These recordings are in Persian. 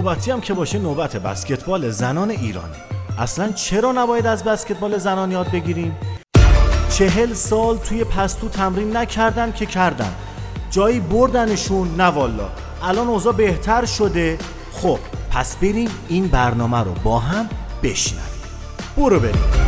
نوبتی هم که باشه نوبت بسکتبال زنان ایرانه. اصلا چرا نباید از بسکتبال زنان یاد بگیریم؟ چهل سال توی پستو تمرین نکردن که کردن. جایی بردنشون نه والا. الان اوضاع بهتر شده. خب پس بریم این برنامه رو با هم بشنویم. برو بریم.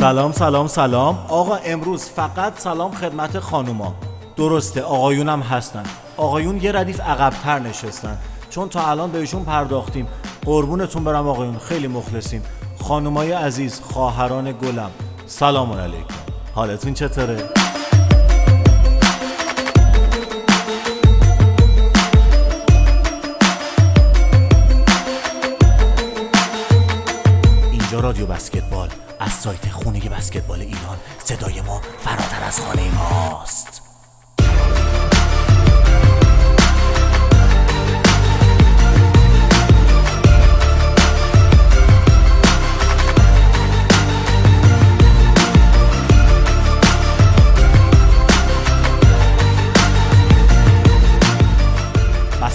سلام سلام سلام. آقا امروز فقط سلام خدمت خانوما. درسته آقایونم هستن. آقایون یه ردیف عقبتر نشستن. چون تا الان بهشون پرداختیم. قربونتون برم آقایون خیلی مخلصیم. خانومای عزیز خواهران گلم. سلام علیکم. حالتون چطوره؟ رادیو بسکتبال از سایت خونه بسکتبال ایران صدای ما فراتر از خانه ماست.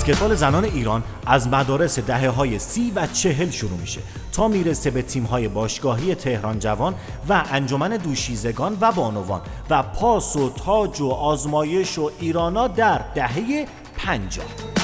بسکتبال زنان ایران از مدارس دهه های سی و چهل شروع میشه تا می‌رسه به تیم های باشگاهی تهران جوان و انجمن دوشیزگان و بانوان و پاس و تاج و آزمایش و ایرانا در دهه پنجاه.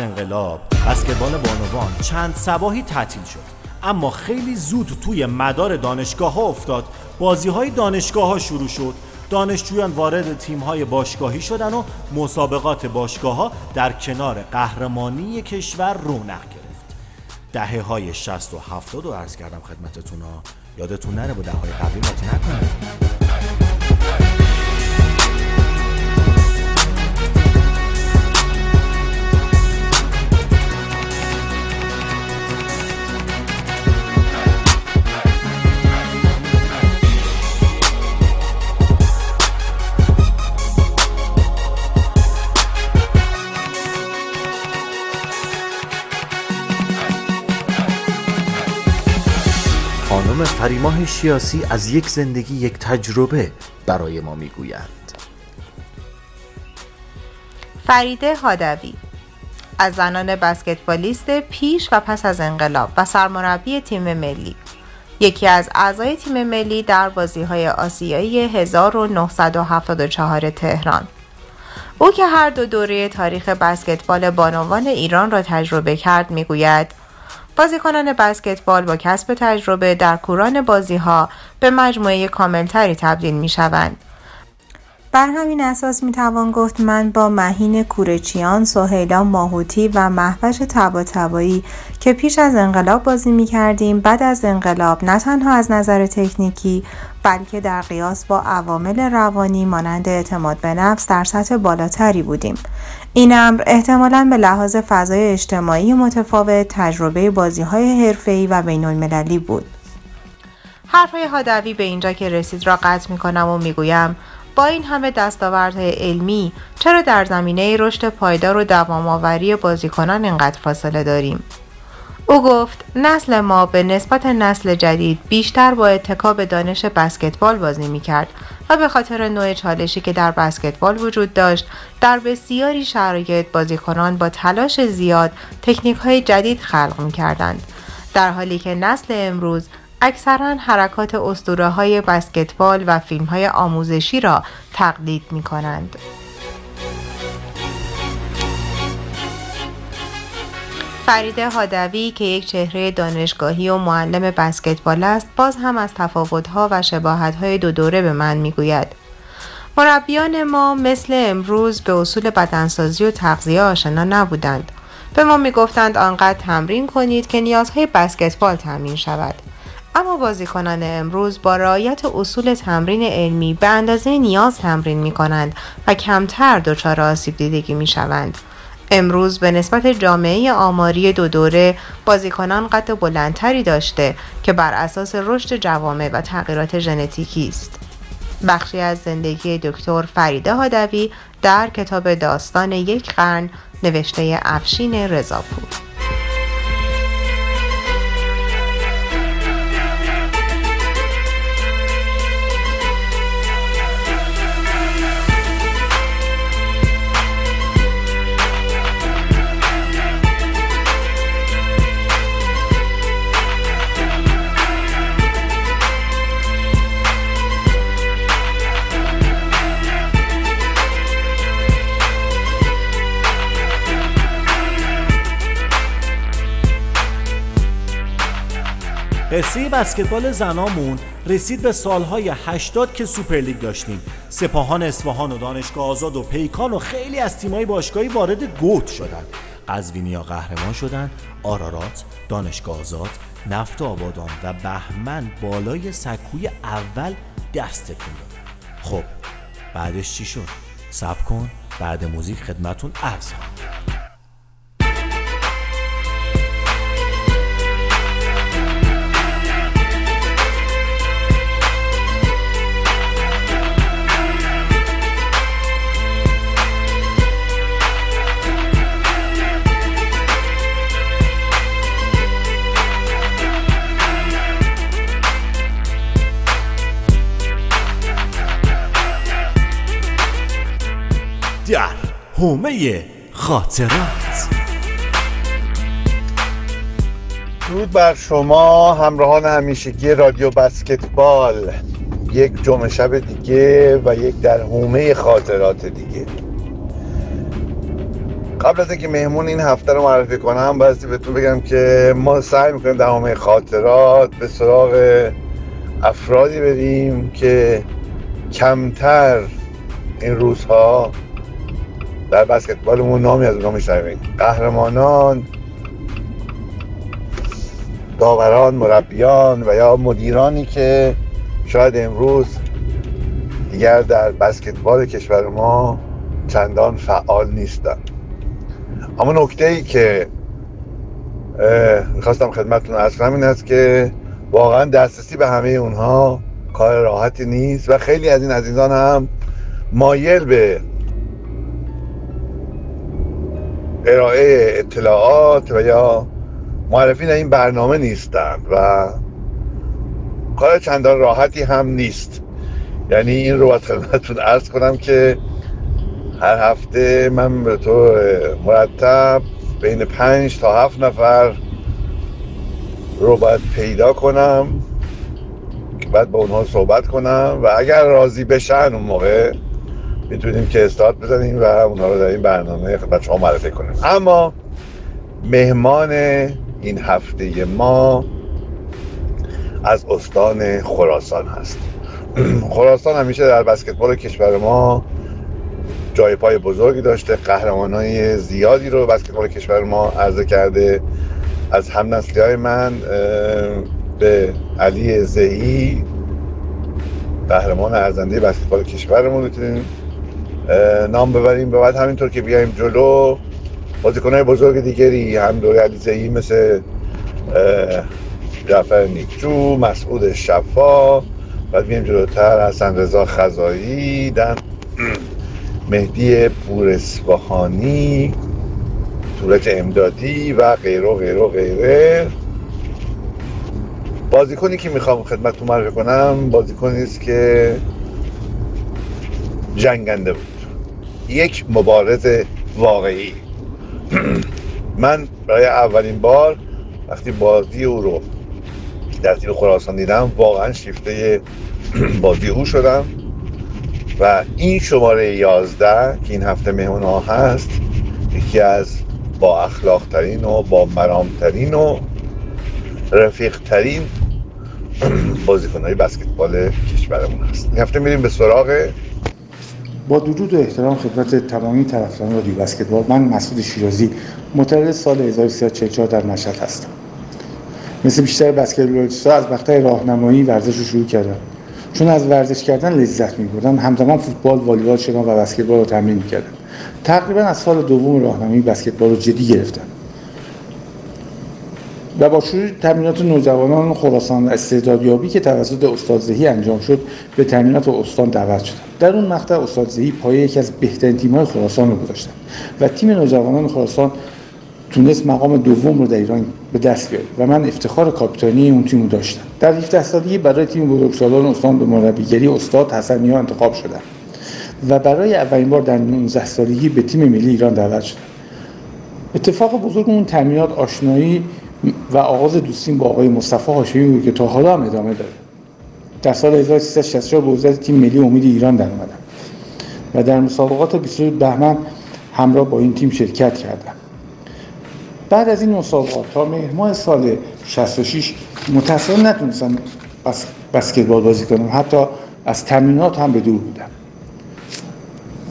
انقلاب بسکتبال بانوان چند سباهی تعطیل شد. اما خیلی زود توی مدار دانشگاه ها افتاد. بازی های دانشگاه ها شروع شد. دانشجویان وارد تیم های باشگاهی شدن و مسابقات باشگاه ها در کنار قهرمانی کشور رونق گرفت. دهه های 60 و 70 رو عرض کردم خدمتتون ها. یادتون نره با دهه های قبلی نکنید فریماه شیاسی از یک زندگی یک تجربه برای ما می‌گویند. فریده هادوی از زنان بسکتبالیست پیش و پس از انقلاب و سرمربی تیم ملی. یکی از اعضای تیم ملی در بازی های آسیایی 1974 تهران. او که هر دو دوره تاریخ بسکتبال بانوان ایران را تجربه کرد می‌گوید بازیکنان بسکتبال با کسب تجربه در کوران بازی ها به مجموعه کاملتری تبدیل می شوند. بر همین اساس می توان گفت من با مهین کورچیان، سهیلا ماهوتی و محوش تباتبایی که پیش از انقلاب بازی می کردیم بعد از انقلاب نه تنها از نظر تکنیکی بلکه در قیاس با عوامل روانی مانند اعتماد به نفس در سطح بالاتری بودیم. این امر احتمالاً به لحاظ فضای اجتماعی متفاوت تجربه بازی های حرفه‌ای و بین المللی بود. حرفهای هادوی به اینجا که رسید را قطع می کنم و می گویم با این همه دستاوردهای علمی چرا در زمینه رشد پایدار و دوامآوری بازیکنان اینقدر فاصله داریم او گفت نسل ما به نسبت نسل جدید بیشتر با اتکا به دانش بسکتبال بازی می کرد و به خاطر نوع چالشی که در بسکتبال وجود داشت در بسیاری شرایط بازیکنان با تلاش زیاد تکنیک های جدید خلق می کردند در حالی که نسل امروز اکثرا حرکات اسطوره های بسکتبال و فیلم های آموزشی را تقلید می کنند. فریده هادوی که یک چهره دانشگاهی و معلم بسکتبال است باز هم از تفاوت‌ها و شباهت‌های دو دوره به من می‌گوید. مربیان ما مثل امروز به اصول بدنسازی و تغذیه آشنا نبودند. به ما می‌گفتند آنقدر تمرین کنید که نیازهای بسکتبال تامین شود. اما بازیکنان امروز با رعایت اصول تمرین علمی به اندازه نیاز تمرین می کنند و کمتر دچار آسیب دیدگی می شوند. امروز به نسبت جامعه آماری دو دوره بازیکنان قد بلندتری داشته که بر اساس رشد جوامع و تغییرات ژنتیکی است. بخشی از زندگی دکتر فریده هادوی در کتاب داستان یک قرن نوشته افشین رضاپور قصه بسکتبال زنامون رسید به سالهای 80 که سوپرلیگ داشتیم. سپاهان اصفهان و دانشگاه آزاد و پیکان و خیلی از تیمای باشگاهی وارد گود شدن. قزوینیا قهرمان شدن آرارات دانشگاه آزاد نفت آبادان و بهمن بالای سکوی اول دست تکون خب بعدش چی شد؟ صبر کن بعد موزیک خدمتون عرض حومه خاطرات. درود بر شما همراهان همیشگی رادیو بسکتبال. یک جمعه شب دیگه و یک در حومه خاطرات دیگه. قبل از اینکه مهمون این هفته رو معرفی کنم بایستی بهتون بگم که ما سعی می‌کنیم در حومه خاطرات به سراغ افرادی بریم که کمتر این روزها در بسکتبالمون نامی از اونها میشنویم. قهرمانان داوران مربیان و یا مدیرانی که شاید امروز دیگر در بسکتبال کشور ما چندان فعال نیستن اما نکته ای که می‌خواستم خدمتتون ارز کنم این است که واقعا دسترسی به همه اونها کار راحتی نیست و خیلی از این عزیزان هم مایل به ارائه اطلاعات و یا معرفی این برنامه نیستند و کار چندان راحتی هم نیست. یعنی این رو باید خدمتتون ارز کنم که هر هفته من به تو مرتب بین پنج تا هفت نفر رو باید پیدا کنم که بعد با اونها صحبت کنم و اگر راضی بشن اون موقع می‌تونیم که استارت بزنیم و اونها رو در این برنامه خدمت شما معرفی کنیم. اما مهمان این هفته ما از استان خراسان هست. خراسان همیشه در بسکتبال کشور ما جای پای بزرگی داشته قهرمان های زیادی رو بسکتبال کشور ما عرضه کرده. از هم نسلی های من به علی زهی قهرمان ارزنده بسکتبال کشورمون می‌تونیم نام ببریم و بعد همینطور که بیایم جلو بازیکنهای بزرگ دیگری هم علیزهی مثل جعفر نیکجو مسعود شفا بعد بیایم جلوتر حسن رضا خزایی دن مهدی پورسواهانی تورج امدادی و غیره و غیره و غیره. بازیکنی که می‌خوام خدمتتون معرفی کنم بازیکنی است که جنگنده بود. یک مبارز واقعی. من برای اولین بار وقتی بازی او رو در تیم خراسان دیدم واقعا شیفته بازی او شدم. و این شماره 11 که این هفته مهمون ها هست یکی از با اخلاق ترین و با مرام ترین و رفیق ترین بازیکن های بسکتبال کشورمون هست. این هفته میریم به سراغ با درود و احترام خدمت تمامی طرفداران رادیو بسکتبال من مسعود شیرازی متولد سال 1344 در مشهد هستم. مثل بیشتر بسکتبالیست‌ها از وقتهای راهنمایی ورزش رو شروع کردم. چون از ورزش کردن لذت می‌بردم همزمان فوتبال والیبال شدم و بسکتبال رو تمرین می‌کردم. تقریبا از سال دوم راهنمایی بسکتبال رو جدی گرفتم. و با شروع تمرینات نوجوانان خراسان استعدادیابی که توسط استاد زهی انجام شد به تمرینات استان دعوت شدم. در اون مقطع استاد زهی پایه یکی از بهترین تیم‌های خراسان رو گذاشتن و تیم نوجوانان خراسان تونست مقام دوم رو در ایران به دست بیاره و من افتخار کاپیتانی اون تیم رو داشتم. در 17 سالگی برای تیم بزرگسالان استان به مربیگری استاد حسنی انتخاب شدم و برای اولین بار در 19 سالگی به تیم ملی ایران دعوت شدم. اتفاق بزرگ اون تمرینات آشنایی و آغاز دوستیم با آقای مصطفی هاشمی بود که تا حالا هم ادامه داره. در سال 1364 به عضویت تیم ملی امید ایران در اومدم و در مسابقات 22 بهمن همراه با این تیم شرکت کردم بعد از این مسابقات تا مهر سال 66 متأسفانه نتونستم بس بسکتبال بازی کنم. حتی از تمرینات هم به دور بودم.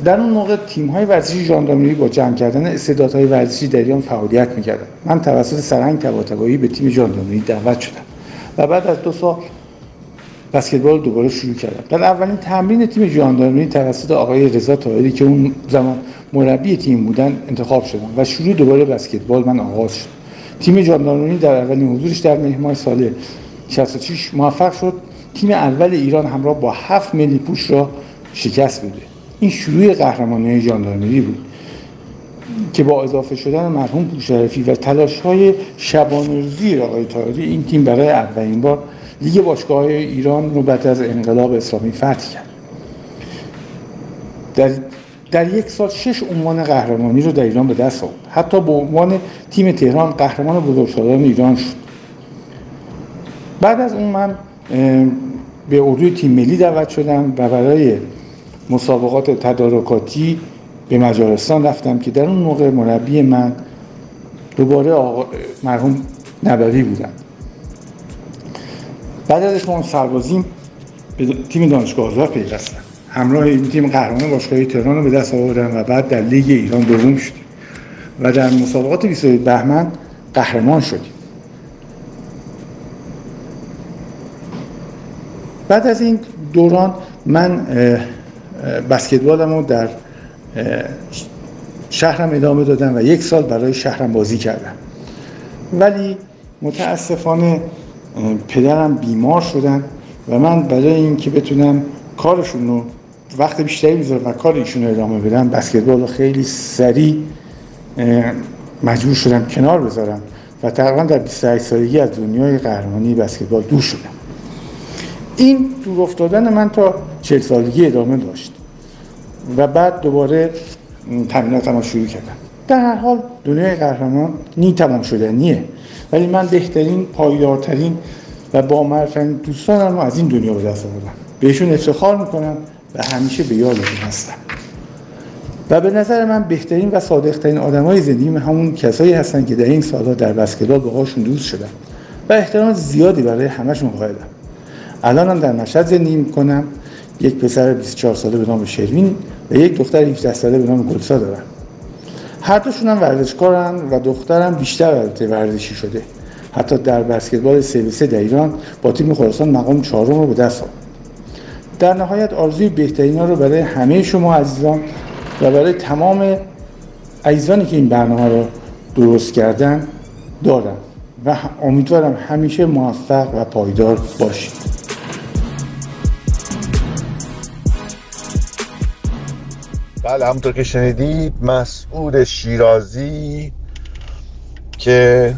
در اون موقع تیم های ورزشی ژاندارمری با جمع کردن استعدادهای ورزشی در ایران فعالیت می‌کردن. من توسط سرهنگ طباطبایی به تیم ژاندارمری دعوت شدم. و بعد از دو سال بسکتبال دوباره شروع کردم. در اولین تمرین تیم ژاندارمری توسط آقای رضا طاهری که اون زمان مربی تیم بودن انتخاب شدم و شروع دوباره بسکتبال من آغاز شد. تیم ژاندارمری در اولین حضورش در مهر سال 66 موفق شد. تیم اول ایران همراه با هفت ملی پوش را شکست بده. این شروع قهرمانی ژاندارمری بود که با اضافه شدن مرحوم پوشرفی و تلاش های شبانه آقای طاهری این تیم برای اولین بار لیگ باشگاه ایران رو بعد از انقلاب اسلامی فتح کرد. در, در یک سال شش عنوان قهرمانی رو در ایران به دست آورد. حتی به عنوان تیم تهران قهرمان بزرگسالان ایران شد. بعد از اون من به اردوی تیم ملی دعوت شدم و برای مسابقات تدارکاتی به مجارستان رفتم که در اون موقع مربی من دوباره آقا مرحوم نبوی بودم بعد از اتمام سربازیم به تیم دانشگاه آزاد پیوستم همراه این تیم قهرمان باشگاه تهران رو به دست آوردم و بعد در لیگ ایران دوم شدیم و در مسابقات 22 بهمن قهرمان شدیم. بعد از این دوران من بسکتبالم رو در شهرم ادامه دادم و یک سال برای شهرم بازی کردم. ولی متاسفانه پدرم بیمار شدن و من برای اینکه بتونم کارشون رو وقت بیشتری بذارم و کار ایشون رو ادامه بدم بسکتبال رو خیلی سریع مجبور شدم کنار بذارم و تقریبا در 28 سالگی از دنیای قهرمانی بسکتبال دور شدم. این دور افتادن من تا 40 سالگی ادامه داشت و بعد دوباره تمریناتم رو شروع کردم. در هر حال دنیای قهرمان نی تمام شدنیه. ولی من بهترین پایدارترین و با معرفترین دوستانم رو از این دنیا به دست آوردم. بهشون افتخار می‌کنم و همیشه به یادشون هستم. و به نظر من بهترین و صادقترین آدم های زندگی همون کسایی هستن که در این سالها در بسکتبال باهاشون دوست شدم و احترام زیادی برای همشون قائلم. الانم در مشهد زندگی می‌کنم. یک پسر 24 ساله به نام شروین و یک دختر 18 ساله به نام گلسا دارم. هر دوشون هم ورزشکارن و دخترم بیشتر ورزشی شده. حتی در بسکتبال سه در ایران با تیم خراسان مقام چهارم رو به دست آورد. در نهایت آرزوی بهترین ها رو برای همه شما عزیزان و برای تمام عزیزانی که این برنامه رو درست کردن دارم و امیدوارم همیشه موفق و پایدار باشید. بله همونطور که شنیدید مسعود شیرازی که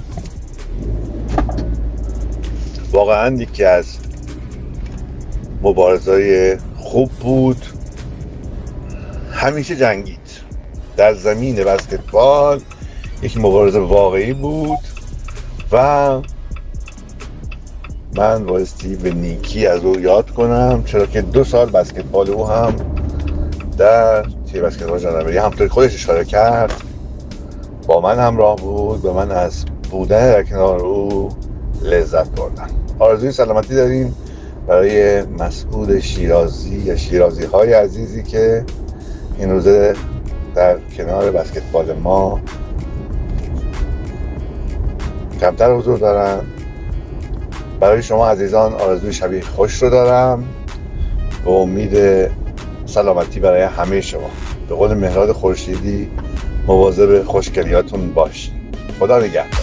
واقعا یکی از مبارزای خوب بود. همیشه جنگید. در زمین بسکتبال یک مبارزه واقعی بود و من بایستی به نیکی از او یاد کنم چرا که دو سال بسکتبال او هم در تیم بسکتبال ژاندارمری همطوری خودش اشاره کرد با من همراه بود و من از بودن در کنار او لذت بردم آرزوی سلامتی داریم برای مسعود شیرازی یا شیرازی های عزیزی که این روزه در کنار بسکتبال ما کمتر حضور دارم برای شما عزیزان آرزوی شبیه خوش رو دارم. به امید سلامتی برای همه شما. به قول مهراد خورشیدی مواظب خوشگلیاتون باش. خدا نگهدار.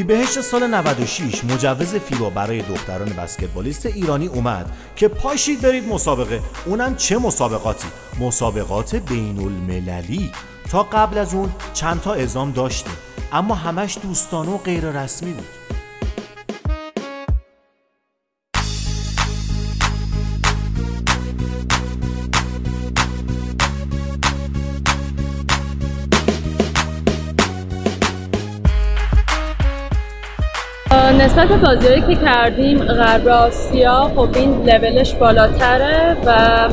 اردیبهشت سال 96 مجوز فیبا برای دختران بسکتبالیست ایرانی اومد که پاشید برید مسابقه. اونم چه مسابقاتی؟ مسابقات بین المللی تا قبل از اون چند تا ازام داشتیم. اما همش دوستانه و غیر رسمی بود. نسبت به بازیهایی که کردیم غرب آسیا خب این لولش بالاتره و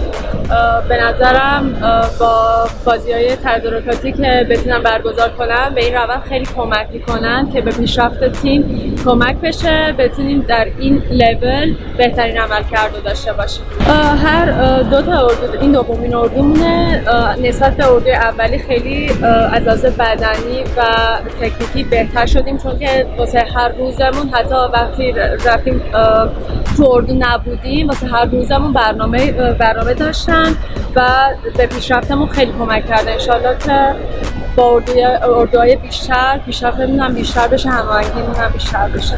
به نظرم با بازی های تدارکاتی که بتونم برگزار کنم به این روند خیلی کمک می‌کنن که به پیشرفت تیم کمک بشه بتونیم در این لول بهترین عمل کرده داشته باشیم. هر دو تا اردو این دومین اردومونه. نسبت به اردوی اولی خیلی از لحاظ بدنی و تکنیکی بهتر شدیم چون که واسه هر روزمون حتی وقتی رفتیم تو اردو نبودیم واسه هر روزمون برنامه برنامه داشتن و به پیشرفتمون خیلی کمک کرده انشالله که با اردوهای بیشتر پیشرفتمون هم بیشتر بشه هماهنگیمون هم بیشتر بشه.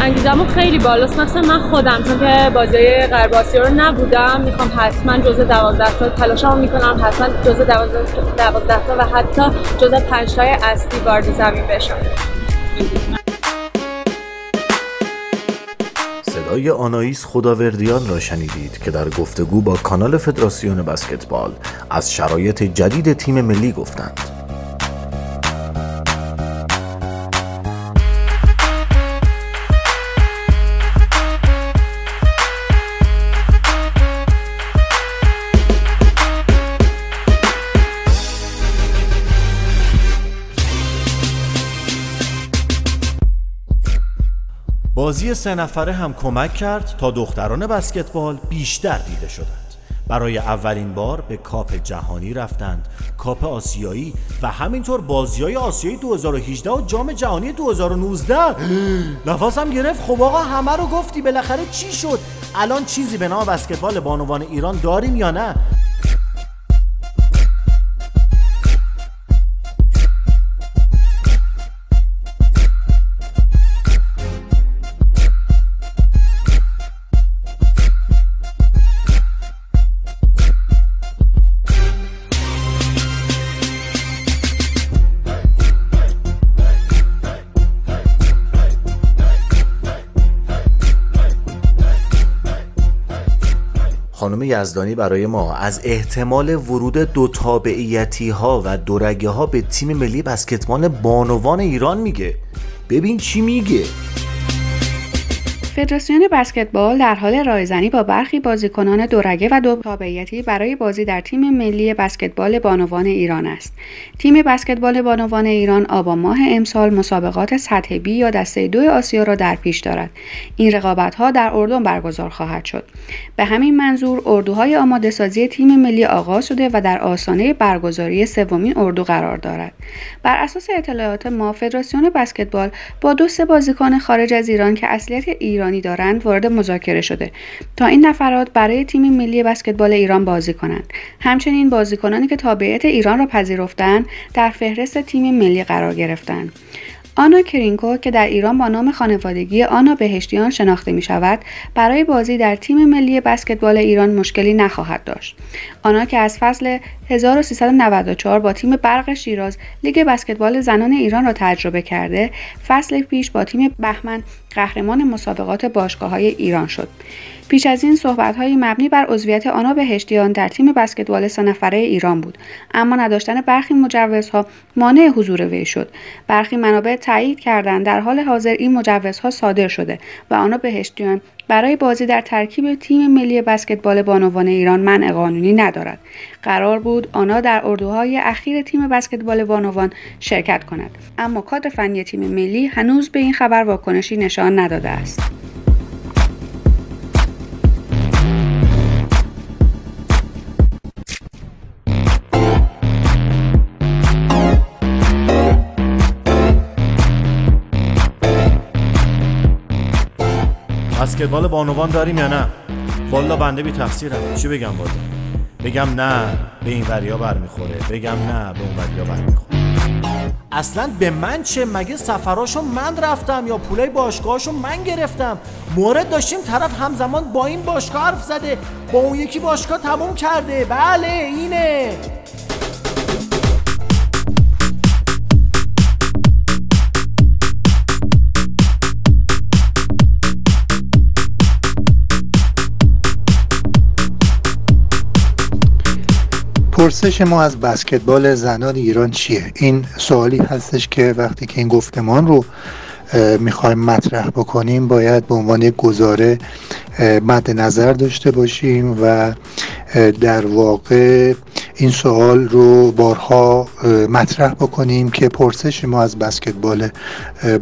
انگیزمون خیلی بالاست. مثلا من خودم چون که بازی غرب رو نبودم می‌خوام حتما جزء 12 تا تلاشمو می‌کنم حتما جزء 12 تا و حتی 5 تای اصلی وارد زمین بشم. صدای آنایس خداوردیان را شنیدید که در گفتگو با کانال فدراسیون بسکتبال از شرایط جدید تیم ملی گفتند. بازی سه نفره هم کمک کرد تا دختران بسکتبال بیشتر دیده شدند. برای اولین بار به کاپ جهانی رفتند. کاپ آسیایی و همینطور بازی های آسیایی 2018 و جام جهانی 2019 نفاسم گرفت. خب آقا همه رو گفتی. بالاخره چی شد؟ الان چیزی به نام بسکتبال بانوان ایران داریم یا نه؟ خانم یزدانی برای ما از احتمال ورود دو تابعیتی ها و دورگه ها به تیم ملی بسکتبال بانوان ایران میگه. ببین چی میگه. فدراسیون بسکتبال در حال رایزنی با برخی بازیکنان دورگه و دو تابعیتی برای بازی در تیم ملی بسکتبال بانوان ایران است. تیم بسکتبال بانوان ایران آبان ماه امسال مسابقات سطح بی یا دسته دو آسیا را در پیش دارد. این رقابت ها در اردن برگزار خواهد شد. به همین منظور اردوهای آماده سازی تیم ملی آغاز شده و در آستانه برگزاری سومین اردو قرار دارد. بر اساس اطلاعات ما فدراسیون بسکتبال با دو سه بازیکن خارج از ایران که اصلیت ایران ایرانی دارند وارد مذاکره شده. تا این نفرات برای تیم ملی بسکتبال ایران بازی کنند. همچنین بازیکنانی که تابعیت ایران را پذیرفتند در فهرست تیم ملی قرار گرفتند. آنا کرینکو که در ایران با نام خانوادگی آنا بهشتیان شناخته می شود برای بازی در تیم ملی بسکتبال ایران مشکلی نخواهد داشت. آنا که از فصل 1394 با تیم برق شیراز لیگ بسکتبال زنان ایران را تجربه کرده، فصل پیش با تیم بهمن قهرمان مسابقات باشگاه های ایران شد. پیش از این های مبنی بر عضویت آنا بهشتیان در تیم بسکتبال سه نفره ایران بود. اما نداشتن برخی مجوزها مانع حضور وی شد. برخی منابع تایید کردند در حال حاضر این مجوزها صادر شده و آنا بهشتیان برای بازی در ترکیب تیم ملی بسکتبال بانوان ایران منع قانونی ندارد. قرار بود آنا در اردوهای اخیر تیم بسکتبال بانوان شرکت کند. اما کادر فنی تیم ملی هنوز به این خبر واکنشی نشان نداده است. بسکتبال بانوان داریم یا نه؟ والا بنده بی تقصیرم. چی بگم والا؟ بگم نه به این وریا برمیخوره. بگم نه به اون وریا برمیخوره. اصلا به من چه؟ مگه سفراشو من رفتم یا پولای باشگاهاشو من گرفتم؟ مورد داشتیم طرف همزمان با این باشگاه حرف زده. با اون یکی باشگاه تموم کرده. بله اینه. پرسش ما از بسکتبال زنان ایران چیه؟ این سوالی هستش که وقتی که این گفتمان رو می‌خوایم مطرح بکنیم باید به عنوان گزاره مد نظر داشته باشیم و در واقع این سوال رو بارها مطرح بکنیم که پرسش ما از بسکتبال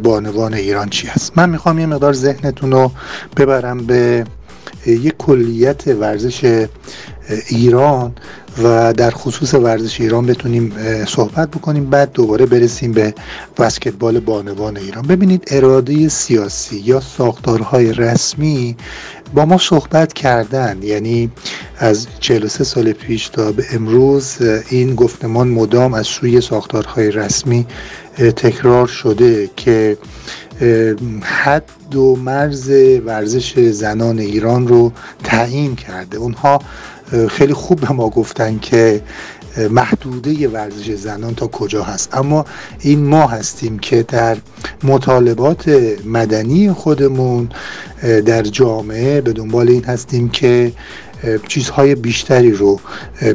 بانوان ایران چی هست من می‌خوام یه مقدار ذهنتون رو ببرم به یک کلیت ورزش ایران و در خصوص ورزش ایران بتونیم صحبت بکنیم بعد دوباره برسیم به بسکتبال بانوان ایران. ببینید اراده سیاسی یا ساختارهای رسمی با ما صحبت کردن. یعنی از 43 سال پیش تا به امروز این گفتمان مدام از سوی ساختارهای رسمی تکرار شده که حد و مرز ورزش زنان ایران رو تعیین کرده. اونها خیلی خوب به ما گفتن که محدوده ورزش زنان تا کجا هست. اما این ما هستیم که در مطالبات مدنی خودمون در جامعه به دنبال این هستیم که چیزهای بیشتری رو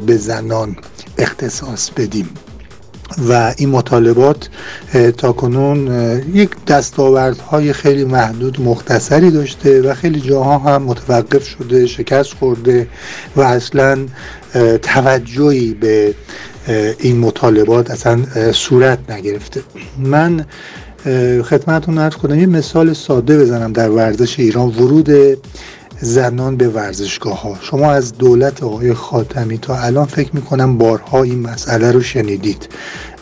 به زنان اختصاص بدیم. و این مطالبات تا کنون یک دستاوردهای خیلی محدود مختصری داشته و خیلی جاها هم متوقف شده شکست خورده و اصلا توجهی به این مطالبات اصلا صورت نگرفته. من خدمتتون ارز کنم یه مثال ساده بزنم در ورزش ایران. ورود زنان به ورزشگاه ها شما از دولت آقای خاتمی تا الان فکر می‌کنم بارها این مسئله رو شنیدید.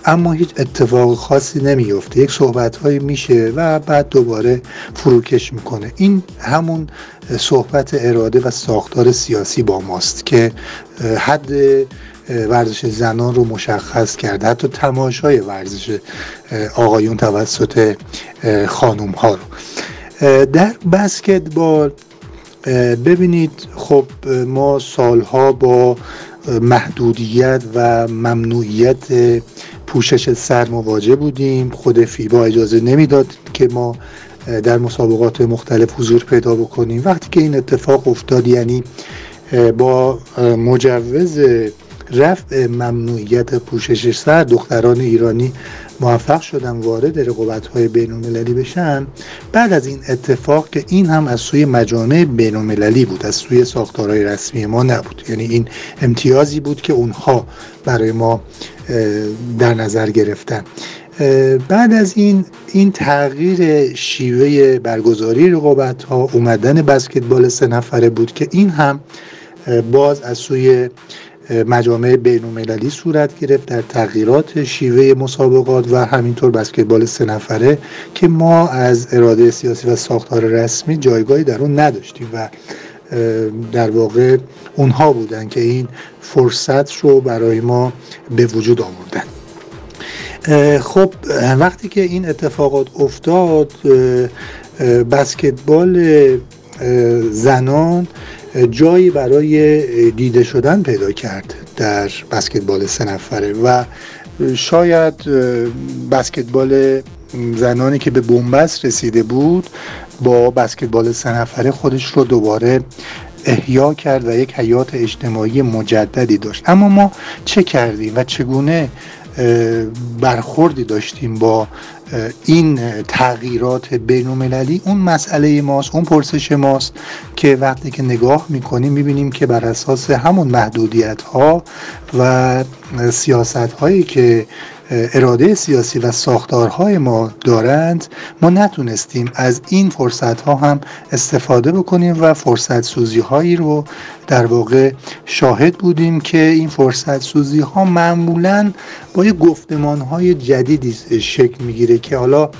اما هیچ اتفاق خاصی نمیفته یک صحبت هایی میشه و بعد دوباره فروکش می‌کنه. این همون صحبت اراده و ساختار سیاسی با ماست که حد ورزش زنان رو مشخص کرده. حتی تماشای ورزش آقایون توسط خانوم ها رو. در بسکتبال ببینید خب ما سالها با محدودیت و ممنوعیت پوشش سر مواجه بودیم. خود فیبا اجازه نمی‌داد که ما در مسابقات مختلف حضور پیدا بکنیم. وقتی که این اتفاق افتاد یعنی با مجوز رفع ممنوعیت پوشش سر دختران ایرانی موفق شدن وارد رقابت های بین المللی بشن بعد از این اتفاق که این هم از سوی مجامع بین المللی بود از سوی ساختارهای رسمی ما نبود. یعنی این امتیازی بود که اونها برای ما در نظر گرفتن. بعد از این این تغییر شیوه برگزاری رقابت ها اومدن بسکتبال سه نفره بود که این هم باز از سوی مجامع بین المللی صورت گرفت در تغییرات شیوه مسابقات و همینطور بسکتبال سه نفره که ما از اراده سیاسی و ساختار رسمی جایگاهی در اون نداشتیم و در واقع اونها بودن که این فرصت رو برای ما به وجود آوردن. خب وقتی که این اتفاقات افتاد بسکتبال زنان جایی برای دیده شدن پیدا کرد در بسکتبال سه نفره و شاید بسکتبال زنانی که به بنبست رسیده بود با بسکتبال سه نفره خودش رو دوباره احیا کرد و یک حیات اجتماعی مجددی داشت. اما ما چه کردیم و چگونه برخوردی داشتیم با این تغییرات بین اون مسئله ماست اون پرسش ماست که وقتی که نگاه می‌کنیم می‌بینیم که بر اساس همون محدودیت ها و سیاست هایی که اراده سیاسی و ساختارهای ما دارند ما نتونستیم از این فرصت ها هم استفاده بکنیم و فرصت سوزی هایی رو در واقع شاهد بودیم که این فرصت سوزی ها معمولا با یه گفتمان های جدیدی شکل می‌گیره که حالا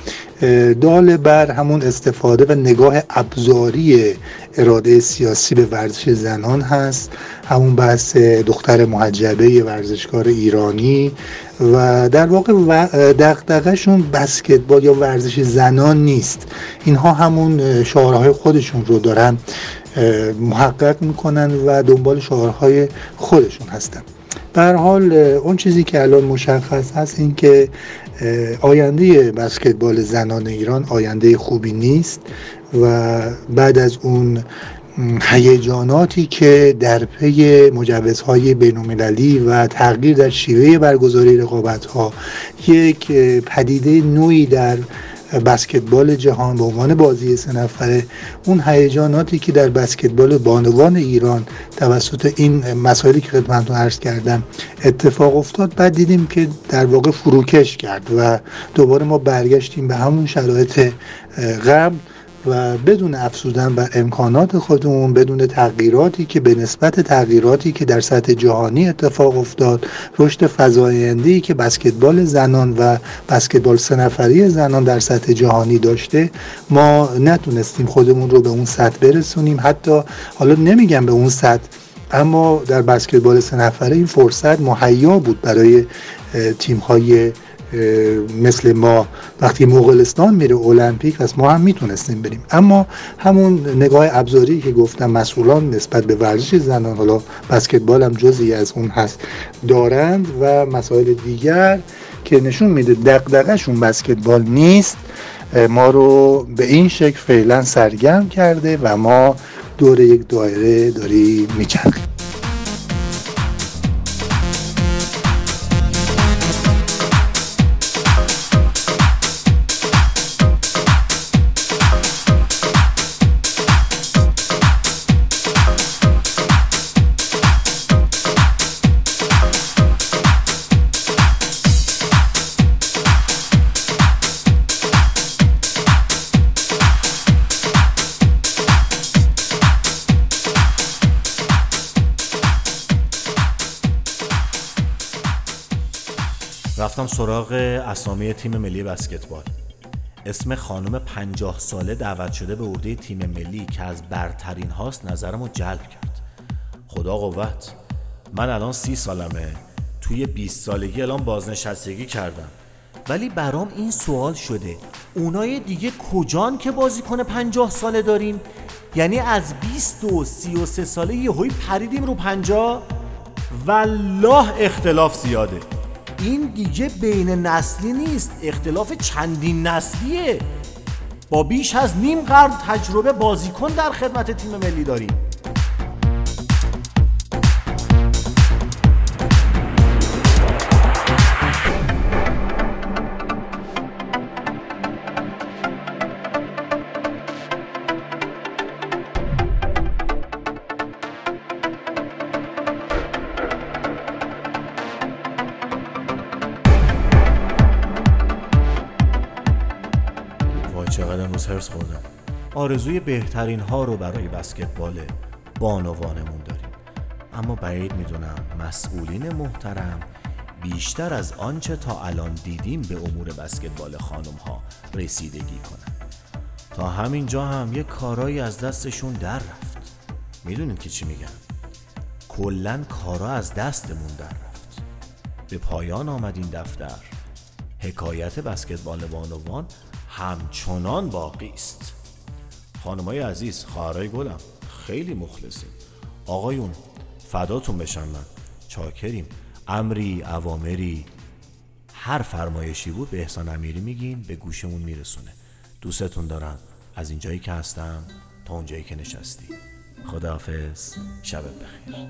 دال بر همون استفاده و نگاه ابزاری اراده سیاسی به ورزش زنان هست. همون بحث دختر محجبه ورزشکار ایرانی. و در واقع دقدقهشون بسکتبال یا ورزش زنان نیست. اینها همون شعارهای خودشون رو دارن محقق می‌کنن و دنبال شعارهای خودشون هستن. در حال اون چیزی که الان مشخص هست این که آینده بسکتبال زنان ایران آینده خوبی نیست و بعد از اون هیجاناتی که در پی مجوزهای بینالمللی و تغییر در شیوه برگزاری رقابت ها یک پدیده نوعی در بسکتبال جهان به عنوان بازی سه نفره اون هیجاناتی که در بسکتبال بانوان ایران توسط این مسائلی که خدمتتون عرض کردم اتفاق افتاد بعد دیدیم که در واقع فروکش کرد و دوباره ما برگشتیم به همون شرایط قبل. و بدون افزودن بر امکانات خودمون بدون تغییراتی که به نسبت تغییراتی که در سطح جهانی اتفاق افتاد رشد فزاینده‌ای که بسکتبال زنان و بسکتبال سه نفری زنان در سطح جهانی داشته ما نتونستیم خودمون رو به اون سطح برسونیم. حتی حالا نمیگم به اون سطح اما در بسکتبال سه نفره این فرصت مهیا بود برای تیم های مثل ما وقتی مغولستان میره المپیک پس ما هم می‌تونستیم بریم. اما همون نگاه ابزاری که گفتم مسئولان نسبت به ورزش زنان حالا بسکتبال هم جزی از اون هست دارند و مسائل دیگر که نشون میده دقدقهشون بسکتبال نیست ما رو به این شکل فعلا سرگرم کرده و ما دور یک دایره داری میچرخیم. رفتم سراغ اسامی تیم ملی بسکتبال. اسم خانم پنجاه ساله دعوت شده به عهده تیم ملی که از برترین هاست نظرم رو جلب کرد. خدا قوت من الان سی سالمه. توی 20 سالگی الان بازنشستگی کردم. ولی برام این سوال شده اونای دیگه کجان که بازیکن پنجاه ساله داریم؟ یعنی از 20 و 33 ساله یه هوی پریدیم رو پنجاه؟ والله اختلاف زیاده. این دیگه بین نسلی نیست اختلاف چندین نسلیه. با بیش از نیم قرن تجربه بازیکن در خدمت تیم ملی داریم. امروز هرس خوردم. آرزوی بهترین ها رو برای بسکتبال بانوانمون داریم. اما بعید می‌دونم مسئولین محترم بیشتر از آنچه تا الان دیدیم به امور بسکتبال خانم ها رسیدگی کنن. تا همینجا هم یه کارایی از دستشون در رفت. می‌دونید که چی میگم؟ کلا کارا از دستمون در رفت. به پایان آمد این دفتر. حکایت بسکتبال بانوان همچنان باقی است. خانمای عزیز خواهرای گلم خیلی مخلصیم. آقایون فداتون بشم من. چاکریم. امری اوامری. هر فرمایشی بود به احسان امیری میگین به گوشمون میرسونه. دوستتون دارم. از اینجایی که هستم تا اونجایی که نشستی. خداحافظ. شب بخیر.